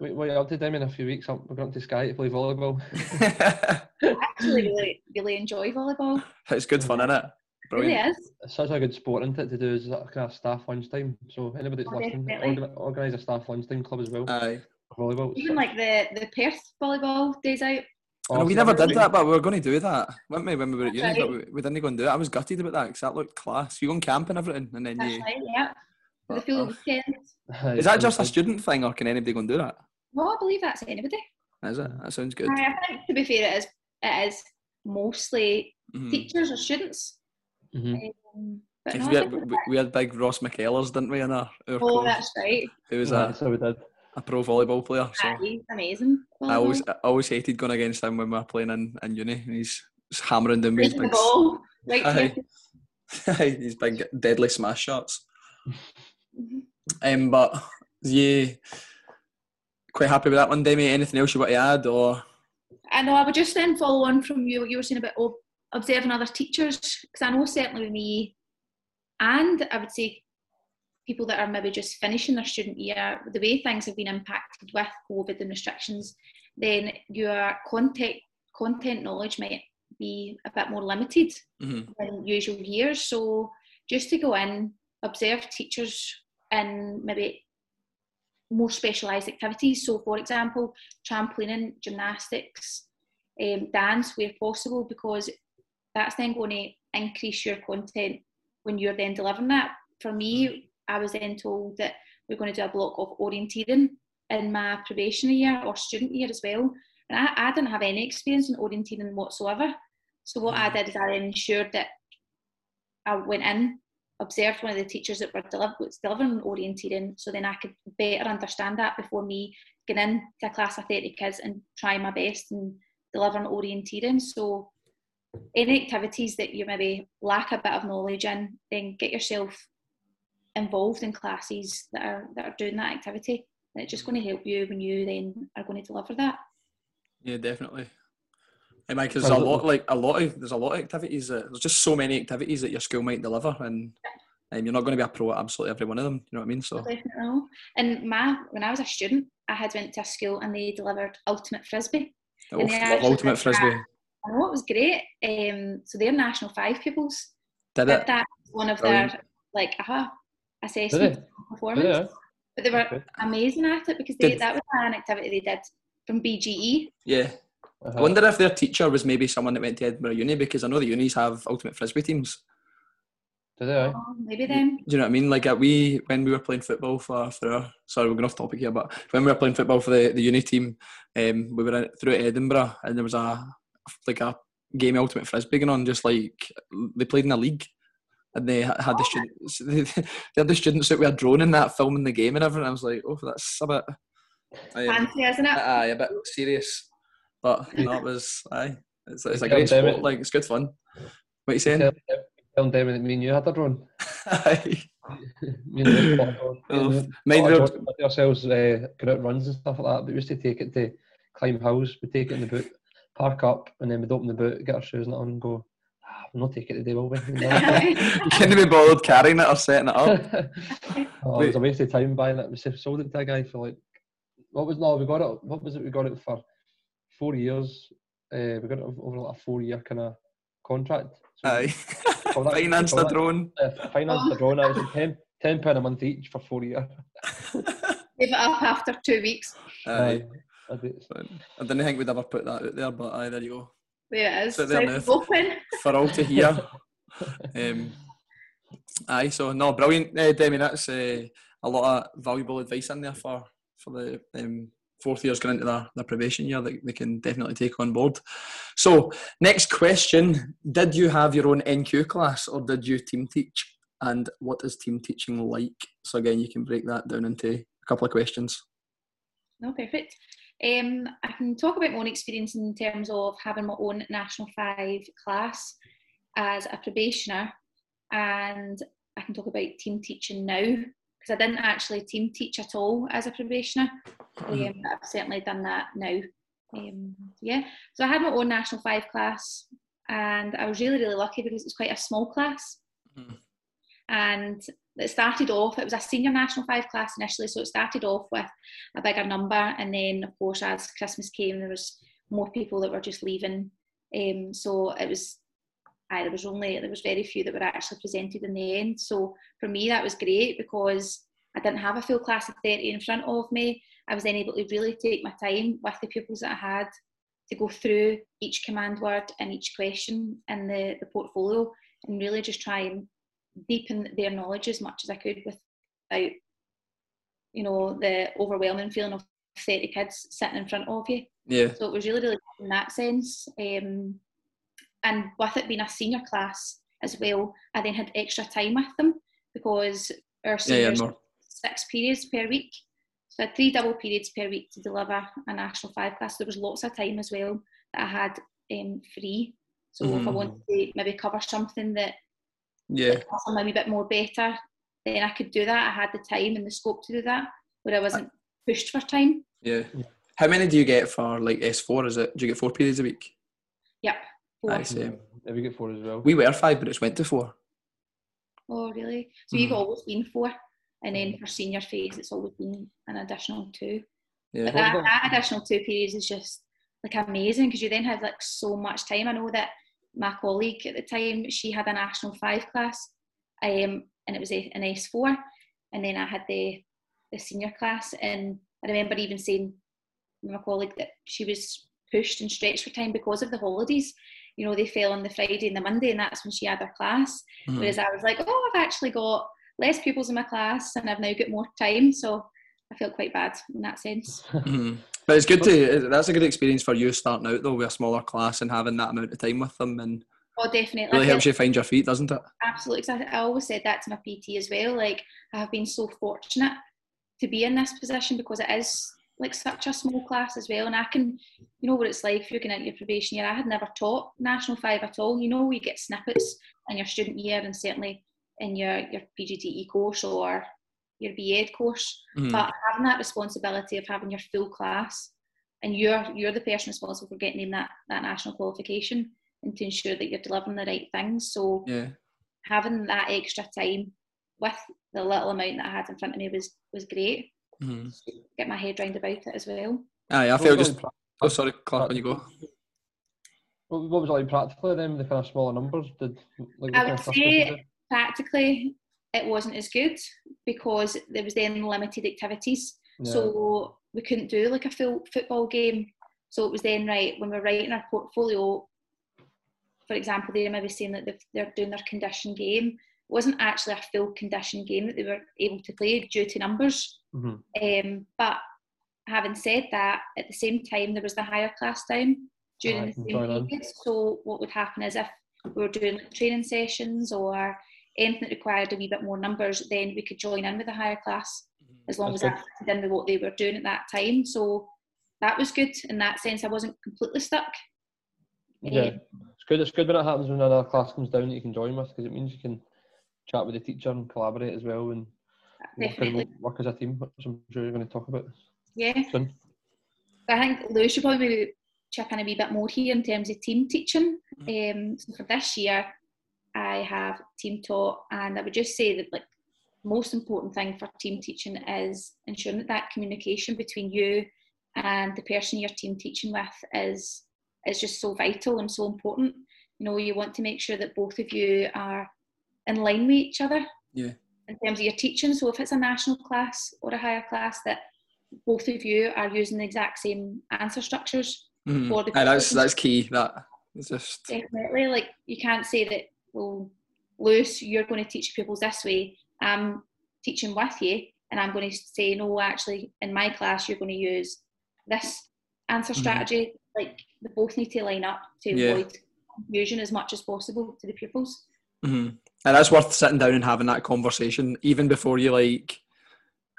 Wait, wait, I'll do them in a few weeks. I'm- We're going to Skye to play volleyball. I actually really, really enjoy volleyball. it's good fun, isn't it? It Brilliant. is. It's such a good sport, isn't it, to do as a kind of staff lunchtime. So anybody that's Oh, listening, organ- organise a staff lunchtime club as well. Aye. volleyball. Even like the the Perth volleyball days out. I know, we never did that, but we were going to do that, weren't we, when we were at That's uni? But we, we didn't go and do it. I was gutted about that because that looked class. You go on camp and everything, and then That's you. right, yeah. For the But, full uh, weekend. Is that just a student thing, or can anybody go and do that? No, I believe that's anybody. Is it? That sounds good. I think to be fair, it is it is mostly Mhm. teachers or students. Mhm. Um, but no, we, had, we, we had big Ross McKellars, didn't we, in our, our oh, course? that's right. He was Aye, a, so we did. a pro volleyball player, so Aye, amazing. I always. I always hated going against him when we were playing in, in uni. He's just hammering down with his the big, ball. Right Aye. here. his big deadly smash shots. Um, but yeah, quite happy with that one, Demi. Anything else you want to add, or I know I would just then follow on from you what you were saying about oh, observing other teachers because I know certainly with me and I would say people that are maybe just finishing their student year, the way things have been impacted with COVID and restrictions, then your content content knowledge might be a bit more limited Mhm. than usual years. So just to go in, observe teachers in maybe more specialised activities. So, for example, trampolining, gymnastics, um, dance where possible, because that's then going to increase your content when you're then delivering that. For me, I was then told that we're going to do a block of orienteering in my probationary year or student year as well. And I, I didn't have any experience in orienteering whatsoever. So what I did is I ensured that I went in, observed one of the teachers that were deliver, was delivering orienteering, so then I could better understand that before me getting into a class of 30 kids and trying my best and delivering orienteering. So any activities that you maybe lack a bit of knowledge in, then get yourself involved in classes that are that are doing that activity. And it's just going to help you when you then are going to deliver that. yeah, definitely. Hey, Mike, there's a lot like a lot of there's a lot of activities that there's just so many activities that your school might deliver, and um, you're not going to be a pro at absolutely every one of them. You know what I mean? So Definitely. And my when I was a student, I had went to a school and they delivered ultimate frisbee. oh, And they love actually ultimate did frisbee. I know it was great. Um, so they're national five pupils. Did Did it? that one of Brilliant. their like aha Did assessment they? performance. Yeah. But they were Okay. amazing at it because they, Did- that was an activity they did from. BGE. Yeah. I Uh-huh. wonder if their teacher was maybe someone that went to Edinburgh Uni because I know the unis have ultimate frisbee teams. Did they? Oh, maybe then. Do you know what I mean? Like uh, we when we were playing football for for our, sorry we're going off topic here, but when we were playing football for the, the uni team, um, we were in, through at Edinburgh and there was a like a game of ultimate frisbee going on. Just like they played in a league, and they had the students they, had the students that with a drone in that filming the game and everything. I was like, oh, that's a bit. um, Fancy, isn't it? aye, a bit serious, but no, it was aye. It's, it's a great sport. it. Like it's good fun. What are you saying? Tell, tell Demi that me and you had a drone. Aye. Me and you bought a drone. Oh, mind bought road- drone ourselves uh, going out runs and stuff like that. But we used to take it to climb hills. We take it in the boot, park up, and then we'd open the boot, get our shoes and on, and go. Ah, we'll not take it today, will we? you can't be bothered carrying it or setting it up. oh, it was a waste of time buying it. We sold it to a guy for like what was no, we got it. What was it? We got it for four years. Uh, we got it over like a four-year kind of contract. So Aye. call that- Financed call a drone. uh, financed the drone. I was like 10 ten pound a month each for four years. Give it up after two weeks. Aye. I did- I didn't think we'd ever put that out there, but aye, there you go. There it is. So there Sounds open. For all to hear. Um, aye, so no, brilliant, uh, Demi. That's uh, a lot of valuable advice in there for for the um, fourth years going into their, their probation year that they can definitely take on board. So, next question: Did you have your own NQ class, or did you team teach? And what is team teaching like? So again, you can break that down into a couple of questions. No, perfect. Um, I can talk about my own experience in terms of having my own National 5 class as a probationer, and I can talk about team teaching now because I didn't actually team teach at all as a probationer. Um, I've certainly done that now. Um, yeah, so I had my own National 5 class, and I was really, really lucky because it was quite a small class. Mhm. And it started off, it was a senior National 5 class initially, so it started off with a bigger number, and then, of course, as Christmas came, there was more people that were just leaving. Um, so it was, aye, there was only, there was very few that were actually presented in the end. So for me, that was great because I didn't have a full class of 30 in front of me. I was then able to really take my time with the pupils that I had to go through each command word and each question in the, the portfolio and really just try and deepen their knowledge as much as I could without, you know, the overwhelming feeling of 30 kids sitting in front of you. Yeah, So it was really, really good in that sense. Um, and with it being a senior class as well, I then had extra time with them because our yeah, yeah, six periods per week. So I had three double periods per week to deliver a national five class. There was lots of time as well that I had um, free So if I Mhm. wanted to maybe cover something that Yeah. that something a bit more better, then I could do that. I had the time and the scope to do that, where I wasn't pushed for time. Yeah. How many do you get for like S4? Is it? Do you get four periods a week? Yep. Four. Aye, same. Maybe we get four as well. We were five, but it's went to four. Oh, really? So you've Mhm. always been four, and then for senior phase, it's always been an additional two. Yeah. But that, that additional two periods is just like amazing because you then have like so much time. I know that my colleague at the time, she had a national five class, um, and it was a, an S4, and then I had the the senior class, and I remember even saying to my colleague that she was pushed and stretched for time because of the holidays. You know, they fell on the Friday and the Monday, and that's when she had her class. Mhm. Whereas I was like, oh, I've actually got less pupils in my class, and I've now got more time. So I felt quite bad in that sense. Mhm. But it's good to. That's a good experience for you starting out though with a smaller class and having that amount of time with them, and Oh, definitely. really helps you find your feet, doesn't it? absolutely. 'cause I I always said that to my PT as well. Like I have been so fortunate to be in this position because it is like such a small class as well, and I can, you know, what it's like if you're going into your probation year. I had never taught national five at all. You know, you get snippets in your student year and certainly in your your PGDE course or your BEd course. Mhm. but having that responsibility of having your full class and you're you're the person responsible for getting in that that national qualification and to ensure that you're delivering the right things so Yeah. having that extra time with the little amount that I had in front of me was was great Mhm. get my head round about it as well Aye, I feel just. it like Oh, sorry, Clark. When you go. What, what was it like practically then, the kind of smaller numbers? Did like, I would say- did you do? practically it wasn't as good because there was then limited activities Yeah. So we couldn't do like a full football game. So it was then right when we're writing our portfolio. For example, they're maybe saying that they're doing their condition game. Wasn't actually a full condition game that they were able to play due to numbers. Mhm. Um, but having said that, at the same time there was the higher class time during Aye, the same period. So what would happen is if we were doing like training sessions or anything that required a wee bit more numbers, then we could join in with the higher class as long That's as that fitted in with what they were doing at that time. So that was good in that sense. I wasn't completely stuck. Yeah, Um, it's good. It's good when it happens when another class comes down that you can join with because it means you can chat with the teacher and collaborate as well and work, work as a team, which I'm sure you're going to talk about Yeah. soon. I think Lewis should probably maybe chip in a wee bit more here in terms of team teaching. Um, so for this year, I have team taught, and I would just say that like most important thing for team teaching is ensuring that that communication between you and the person you're team teaching with is is just so vital and so important. You know, you want to make sure that both of you are in line with each other. Yeah. In terms of your teaching, so if it's a national class or a higher class, that both of you are using the exact same answer structures Mhm. for the Aye, that's that's key. That it's just. Definitely. Like you can't say that, well, Lewis, you're going to teach pupils this way. I'm teaching with you, and I'm going to say, no, actually, in my class, you're going to use this answer Mhm. strategy. Like they both need to line up to Yeah. avoid confusion as much as possible to the pupils. Mhm. And that's worth sitting down and having that conversation, even before you like.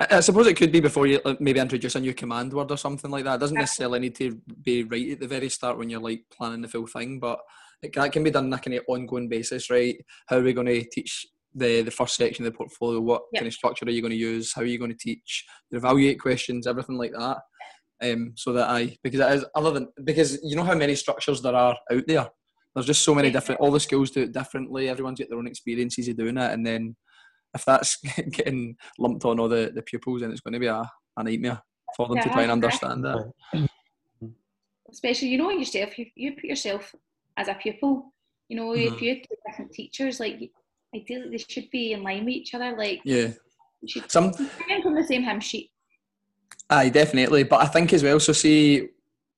I suppose it could be before you like, maybe introduce a new command word or something like that. It doesn't necessarily need to be right at the very start when you're like planning the full thing, but it, that can be done on a kind of ongoing basis, right? How are we going to teach the the first section of the portfolio? What Yep. kind of structure are you going to use? How are you going to teach the evaluate questions, everything like that? Um, so that I because it is other than because you know how many structures there are out there. There's just so many different. All the schools do it differently. Everyone's got their own experiences of doing it, and then if that's getting lumped on all the, the pupils, then it's going to be a, a nightmare for them to try and understand that. Especially, you know yourself, you, you put yourself as a pupil. You know, Mhm. if you have two different teachers, like ideally they should be in line with each other. Like Yeah, should some from the same hymn sheet. Aye, definitely. But I think as well, so see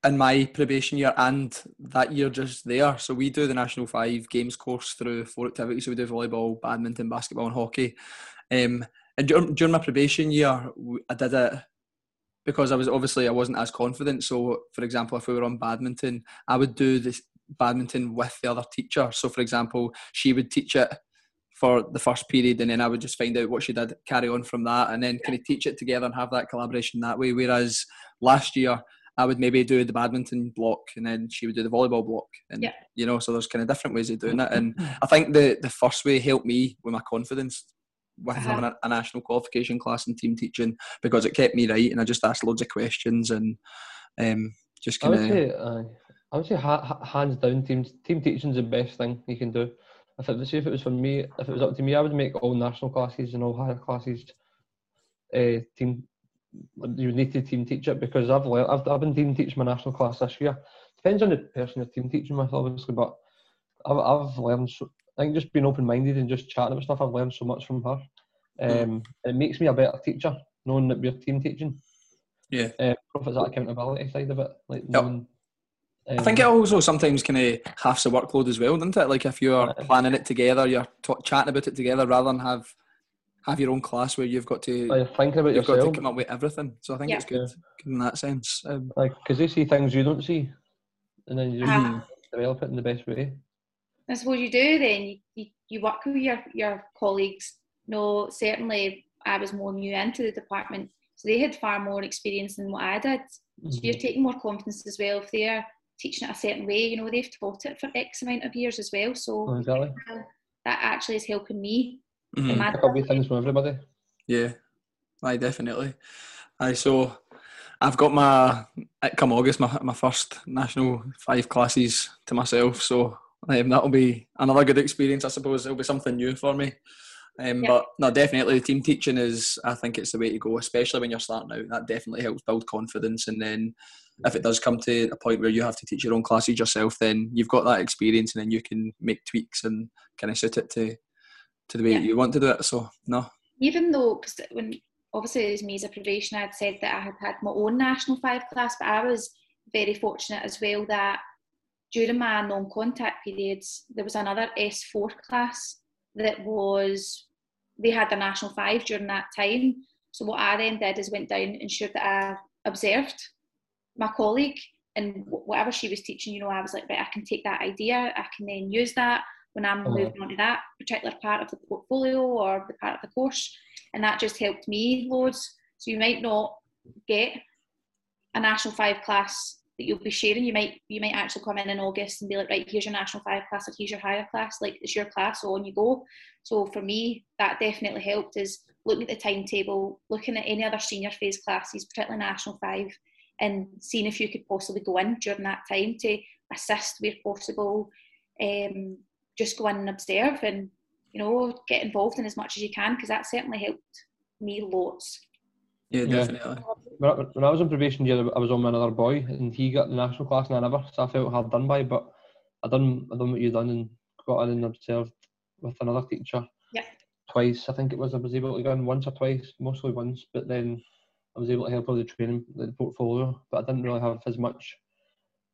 in my probation year and that year just there, so we do the National Five Games course through four activities. So we do volleyball, badminton, basketball, and hockey. Um, and during, during my probation year, I did it because I was obviously I wasn't as confident. So, for example, if we were on badminton, I would do this badminton with the other teacher. So, for example, she would teach it for the first period, and then I would just find out what she did, carry on from that, and then kind of teach it together and have that collaboration that way. Whereas last year, I would maybe do the badminton block and then she would do the volleyball block. And, Yeah. you know, so there's kind of different ways of doing it. And I think the, the first way helped me with my confidence with Uh-huh. having a, a national qualification class and team teaching because it kept me right and I just asked loads of questions and um, just I would kind of. say, uh, I would say ha- ha- hands down, team team teaching's the best thing you can do. If it was, if it was for me, if it was up to me, I would make all national classes and all higher classes. Uh, team, you need to team teach it because I've learned, I've, I've been team teaching my national class this year. Depends on the person you're team teaching with, obviously, but I've, I've learned. So, I think just being open minded and just chatting about stuff, I've learned so much from her. Um, it makes me a better teacher knowing that we're team teaching. Yeah. Uh, profits that accountability side of it, like Yep. knowing. I think it um, also sometimes kind of halves the workload as well, doesn't it? Like if you're planning it together, you're t- chatting about it together rather than have have your own class where you've got to Like, you're thinking about you've got to come up with everything. So I think Yeah. it's good, good in that sense. Um, like because they see things you don't see, and then you just Ah. develop it in the best way. I suppose you do then. You, you, you work with your, your colleagues. No, certainly I was more new into the department, so they had far more experience than what I did. So you're taking more confidence as well if they're teaching it a certain way. You know, they've taught it for X amount of years as well. So Oh, exactly. that actually is helping me. In mhm. my Pick up wee things from everybody. Yeah, aye, definitely. Aye, so I've got my at come August my my first national five classes to myself. So um, that'll be another good experience, I suppose. It'll be something new for me. Um, Yeah. But no, definitely the team teaching is. I think it's the way to go, especially when you're starting out. That definitely helps build confidence, and then if it does come to a point where you have to teach your own classes yourself, then you've got that experience, and then you can make tweaks and kind of suit it to to the way Yeah. that you want to do it. So no, even though when obviously as me as a probation I'd said that I had had my own national five class but I was very fortunate as well that during my non-contact periods there was another S4 class that was they had the national five during that time so what I then did is went down and ensured that I observed my colleague and whatever she was teaching you know I was like right I can take that idea I can then use that when I'm Uh-huh. moving on to that particular part of the portfolio or the part of the course and that just helped me loads. So you might not get a national five class that you'll be sharing. You might you might actually come in in August and be like, right, here's your national five class, or here's your higher class. Like it's your class, so on you go. So for me, that definitely helped. Is looking at the timetable, looking at any other senior phase classes, particularly national five, and seeing if you could possibly go in during that time to assist where possible. Um, just go in and observe and you know get involved in as much as you can because that certainly helped me lots. yeah, Yeah. definitely. When I, when I was on probation year, I was on with another boy, and he got the national class, and I never. So I felt hard done by, but I done I done what you done, and got in and observed with another teacher. Yeah. Twice, I think it was. I was able to go in once or twice, mostly once, but then I was able to help with the training, the portfolio, but I didn't really have as much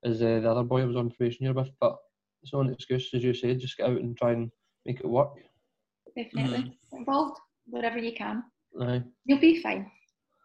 as uh, the other boy I was on probation year with. But it's not an excuse, as you said, just get out and try and make it work. Definitely hmm. Get involved wherever you can. Aye. You'll be fine.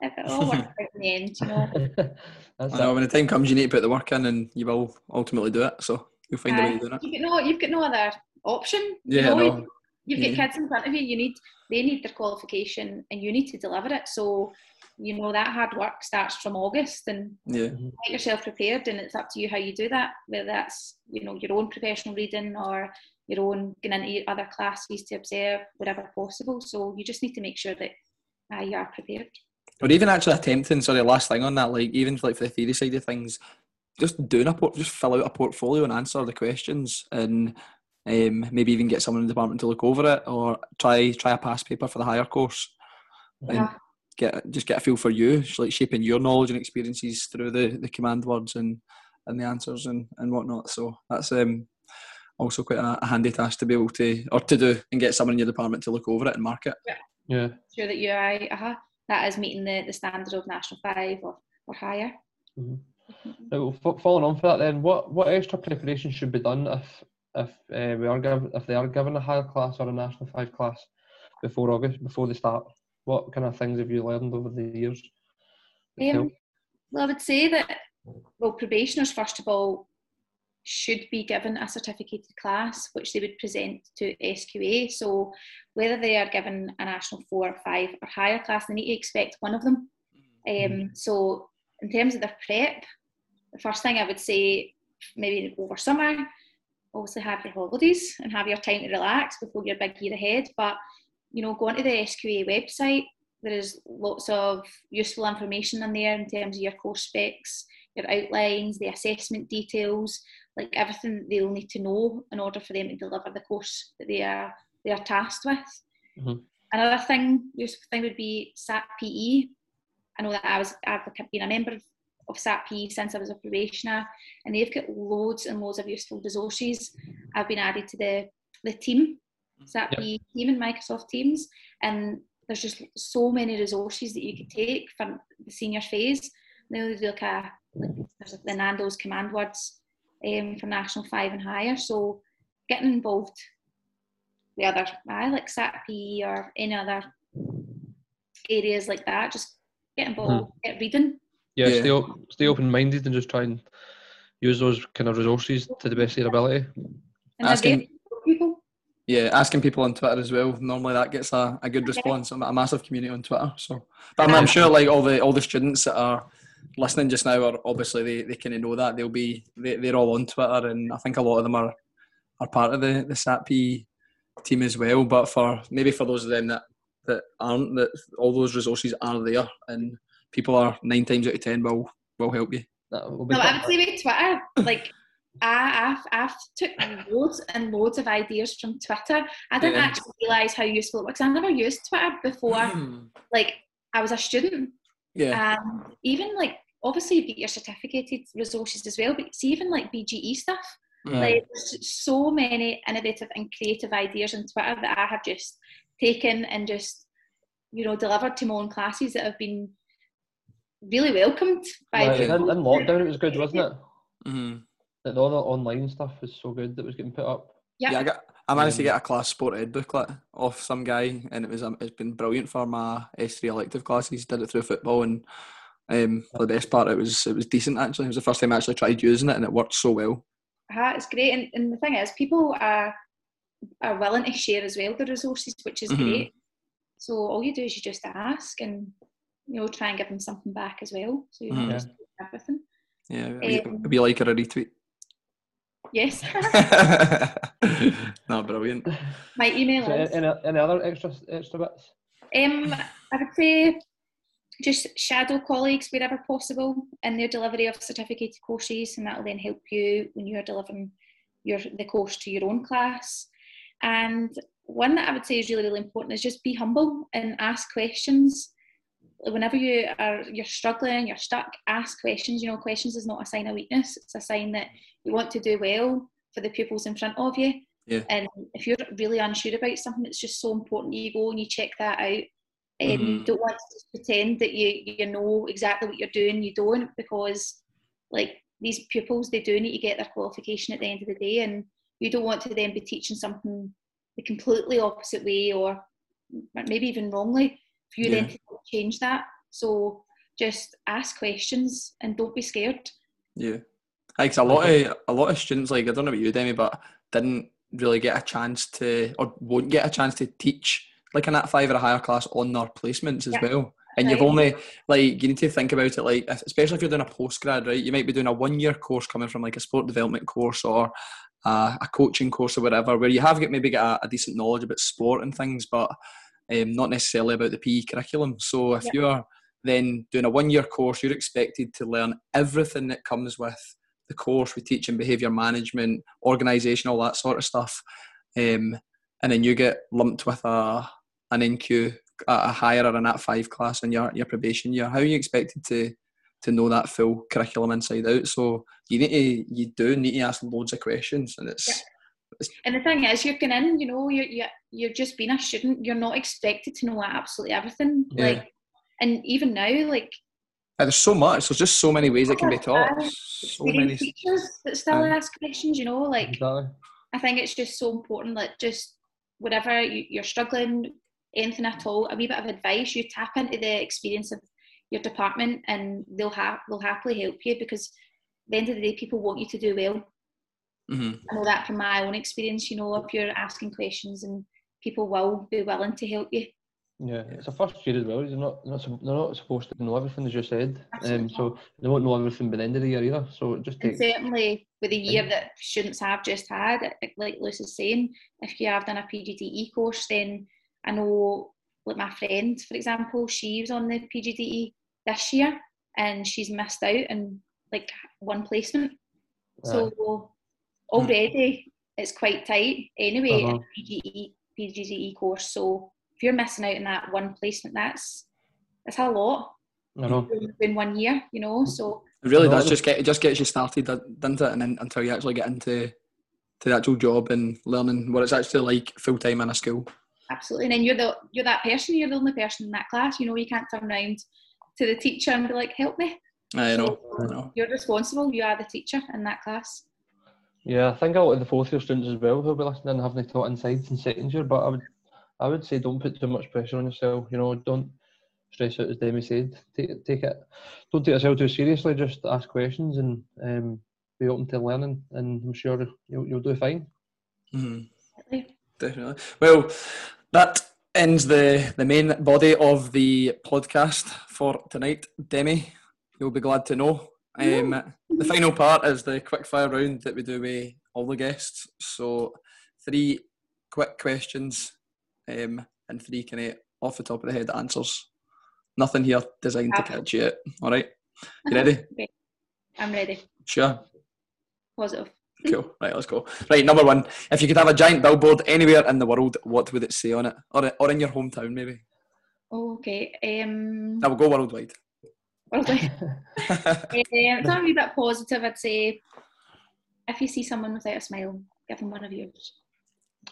If it all works out in the end, you know. That's I know when the time comes, you need to put the work in, and you will ultimately do it. So you'll find a way Aye. of doing it. You've got no, you've got no other option. you Yeah, know, no. You've Yeah. got kids in front of you. You need they need their qualification, and you need to deliver it. So, you know that hard work starts from August, and Yeah, get yourself prepared. And it's up to you how you do that. Whether that's you know your own professional reading or your own going into other classes to observe, whatever possible. So you just need to make sure that uh, you are prepared. or even actually attempting. Sorry, last thing on that, like even like for the theory side of things, just doing a port, just fill out a portfolio and answer the questions, and um, maybe even get someone in the department to look over it, or try try a past paper for the higher course. Yeah. Get just get a feel for you, just like shaping your knowledge and experiences through the, the command words and, and the answers and, and whatnot. So that's um also quite a, a handy task to be able to or to do and get someone in your department to look over it and mark it. Yeah. Sure that you are uh that is meeting the, the standard of national five or, or higher. Right, well, fo- following on for that, then, what, what extra preparation should be done if if uh, we are given if they are given a higher class or a national five class before August before they start? What kind of things have you learned over the years? Um, well, I would say that well, probationers first of all should be given a certificated class which they would present to SQA. So whether they are given a national four, or five, or higher class, they need to expect one of them. Um, so in terms of their prep, the first thing I would say, maybe over summer, obviously have your holidays and have your time to relax before your big year ahead. But you know, go onto the SQA website. There is lots of useful information in there in terms of your course specs, your outlines, the assessment details, like everything they'll need to know in order for them to deliver the course that they are they are tasked with. Mm-hmm. Another thing, useful thing would be SAT PE. I know that I was I've been a member of SAT PE since I was a probationer, and they've got loads and loads of useful resources. I've been added to the the team, SAT yep. PE team in Microsoft Teams, and there's just so many resources that you could take from the senior phase. Now they look at like, there's the Nando's command words um, for National Five and higher. So getting involved the other I like SAT PE or any other areas like that, just get involved, mm. get reading. Yeah, yeah. stay stay open minded and just try and use those kind of resources to the best of your ability. And asking people. Yeah, asking people on Twitter as well. Normally that gets a, a good response. I'm a massive community on Twitter. So but I'm, I'm sure like all the all the students that are listening just now are obviously they, they kind of know that they'll be they, they're all on Twitter and I think a lot of them are are part of the the SATP team as well. But for maybe for those of them that that aren't that all those resources are there and people are nine times out of ten will will help you. no, I would say with Twitter, like I, I've, I've took loads and loads of ideas from Twitter. I didn't yeah. actually realise how useful it was. I never used Twitter before. Mm. Like I was a student. Yeah. Um, even like obviously you get your certificated resources as well, but see even like BGE stuff. Mm. Like there's so many innovative and creative ideas on Twitter that I have just taken and just you know delivered to my own classes that have been really welcomed by right. people. In, in lockdown it was good, wasn't it? Mm-hmm. That all the online stuff was so good that was getting put up. Yep. Yeah, I got I managed to get a class sport ed booklet off some guy, and it was um, it's been brilliant for my S3 elective classes. Did it through football, and um, for the best part, it was it was decent actually. It was the first time I actually tried using it, and it worked so well. Uh, it's great, and, and the thing is, people are are willing to share as well the resources, which is mm-hmm. great. So all you do is you just ask, and you know try and give them something back as well. So you mm-hmm. just everything. Yeah, um, be like a retweet. Yes. no, brilliant. My email is. Any, any other extra extra bits? Um, I would say just shadow colleagues wherever possible in their delivery of certificated courses, and that will then help you when you're delivering your the course to your own class. And one that I would say is really really important is just be humble and ask questions. Whenever you are you're struggling, you're stuck, ask questions. You know, questions is not a sign of weakness; it's a sign that you want to do well for the pupils in front of you. Yeah. And if you're really unsure about something, it's just so important you go and you check that out and mm-hmm. you don't want to pretend that you you know exactly what you're doing. You don't because like these pupils they do need to get their qualification at the end of the day, and you don't want to then be teaching something the completely opposite way or maybe even wrongly for you yeah. then to change that. So just ask questions and don't be scared. Yeah, like a lot of a lot of students like I don't know about you, Demi, but didn't really get a chance to or won't get a chance to teach like an N5 or a higher class on their placements as yeah. well. And you've only like you need to think about it like especially if you're doing a postgrad, right? You might be doing a one year course coming from like a sport development course or a, a coaching course or whatever, where you have got maybe got a, a decent knowledge about sport and things, but um, not necessarily about the PE curriculum. So if yeah. you're then doing a one year course, you're expected to learn everything that comes with the course. We teach in behaviour management, organisation, all that sort of stuff. Um, and then you get lumped with a an NQ a higher or an N5 class in your, your probation year, how are you expected to to know that full curriculum inside out? So you need to you do need to ask loads of questions, and it's. Yeah. And the thing is, you're going in, you know, you're, you're, you're just being a student. You're not expected to know absolutely everything. Yeah. Like, and even now, like, uh, there's so much. There's just so many ways it can be taught. So many teachers that still yeah. ask questions. You know, like exactly. I think it's just so important that just whatever you, are struggling anything at all, a wee bit of advice, you tap into the experience of your department and they'll have they'll happily help you because at the end of the day people want you to do well. Mm-hmm. I know that from my own experience, you know, if you're asking questions and people will be willing to help you. Yeah, it's a first year as well. They're not, not they're not supposed to know everything as you said, um, so they won't know everything by the end of the year either. So it just And takes. certainly with the year that students have just had, like- like Lewis is saying, if you have done a PGDE course, then I know, like my friend, for example, she was on the PGDE this year and she's missed out on like one placement. So Hmm. already it's quite tight anyway, in Uh-huh. PGE, PGDE course. So if you're missing out on that one placement, that's that's a lot I know. in one year, you know. Hmm. So It really uh-huh. No, does just get it just gets you started, doesn't it? And then until you actually get into to the actual job and learning what it's actually like full time in a school. Absolutely, and then you're the you're that person. You're the only person in that class. You know, you can't turn around to the teacher and be like, "Help me." I know. So I know. you're responsible. You are the teacher in that class. Yeah, I think a lot of the fourth year students as well who'll be listening and have they taught inside in second year, but I would I would say don't put too much pressure on yourself. You know, don't stress out as Demi said. Take it take it don't take yourself too seriously, just ask questions and um, be open to learning and I'm sure you'll you'll do fine. Mhm. Definitely. Well, that ends the the main body of the podcast for tonight. Demi, you'll be glad to know. Um, the final part is the quick fire round that we do with all the guests. So, three quick questions um, and three kind of off the top of the head answers. Nothing here designed to catch you out. All right. You ready? Okay. I'm ready. Sure. Positive. Cool. Right, let's go. Right, number one. If you could have a giant billboard anywhere in the world, what would it say on it? Or, or in your hometown, maybe? Okay. Um, I will go worldwide. What was I? um, something a bit positive. I'd say, if you see someone without a smile, give them one of yours.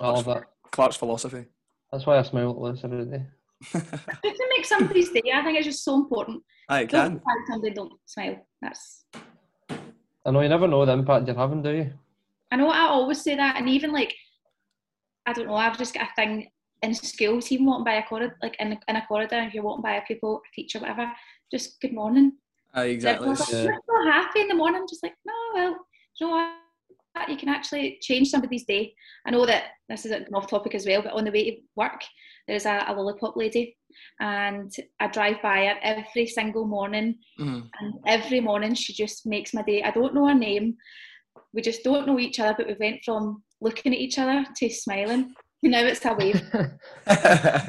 I love that. Clark's philosophy. That's why I smile at Liz every day. Just to make somebody's day, I think it's just so important. I Don't can. find somebody don't smile. That's I know you never know the impact you're having, do you? I know I always say that, and even like, I don't know, I've just got a thing in schools, even walking by a corridor, like in, in a corridor, if you're walking by a pupil, a teacher, whatever, just good morning. Aye, exactly. Like, Yeah. You're so happy in the morning. I'm just like, no, well, you know what? You can actually change somebody's day. I know that this is an off topic as well, but on the way to work, there's a, a lollipop lady, and I drive by her every single morning, Mhm. and every morning she just makes my day. I don't know her name. We just don't know each other, but we went from looking at each other to smiling. Now it's a wave.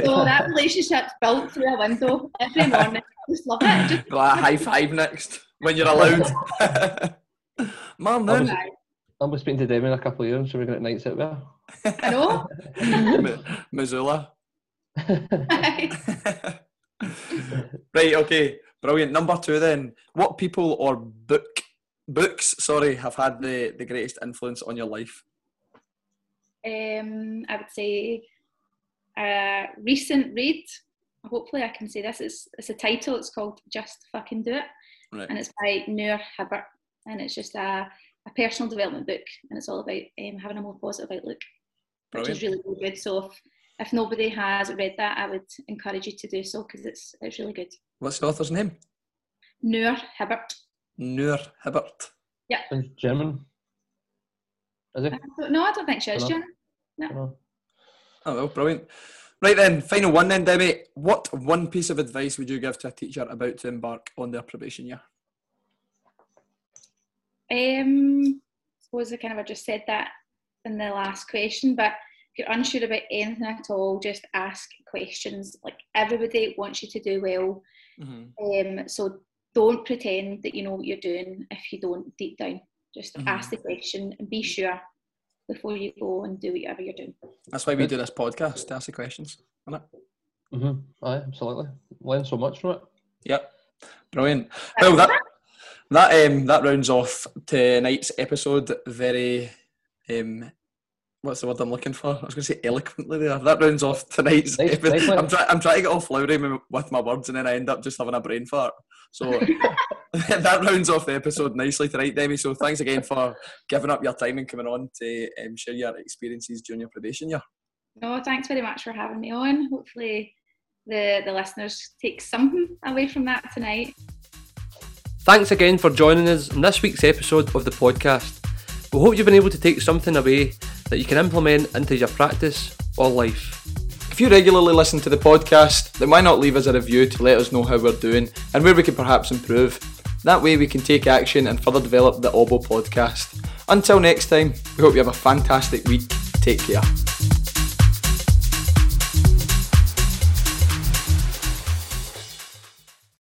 So that relationship's built through a window every morning. I just love it. Just Like a high five next when you're allowed. Morning. Obviously- I'm be speaking to Demi in a couple of years, so we're going to nights out there. I know. Mi- Missoula. right, okay. Brilliant. Number two then. What people or book books, sorry, have had the, the greatest influence on your life? Um, I would say a recent read. Hopefully, I can say this. It's, it's a title. It's called Just Fucking Do It, Right. and it's by Noor Hibbert, and it's just a, a personal development book, and it's all about um, having a more positive outlook, which is really, really good. So if, if nobody has read that, I would encourage you to do so because it's it's really good. What's the author's name? Noor Hibbert. Noor Hibbert. Sounds German. Is it? No, I don't think she is, Dunno. No. Oh, well, brilliant. Right then, final one then, Demi. What one piece of advice would you give to a teacher about to embark on their probation year? Um, I suppose I kind of just said that in the last question, but if you're unsure about anything at all, just ask questions. Like everybody wants you to do well, Mm-hmm. um, so don't pretend that you know what you're doing if you don't deep down. Just Mhm. ask the question and be sure before you go and do whatever you're doing. That's why we do this podcast to ask the questions, isn't it? Mm-hmm. Aye, absolutely. Learn so much from it. Yep. Brilliant. Well, that that um that rounds off tonight's episode very um what's the word I'm looking for? I was going to say eloquently there. That rounds off tonight's Nice- episode. nice. I'm trying I'm trying to get all flowery with my words and then I end up just having a brain fart. So that rounds off the episode nicely tonight, Demi. So thanks again for giving up your time and coming on to um, share your experiences during your probation year. No, thanks very much for having me on. Hopefully, the the listeners take something away from that tonight. Thanks again for joining us in this week's episode of the podcast. We hope you've been able to take something away that you can implement into your practice or life. If you regularly listen to the podcast, then why not leave us a review to let us know how we're doing and where we can perhaps improve? That way we can take action and further develop the Obo podcast. Until next time, we hope you have a fantastic week. Take care.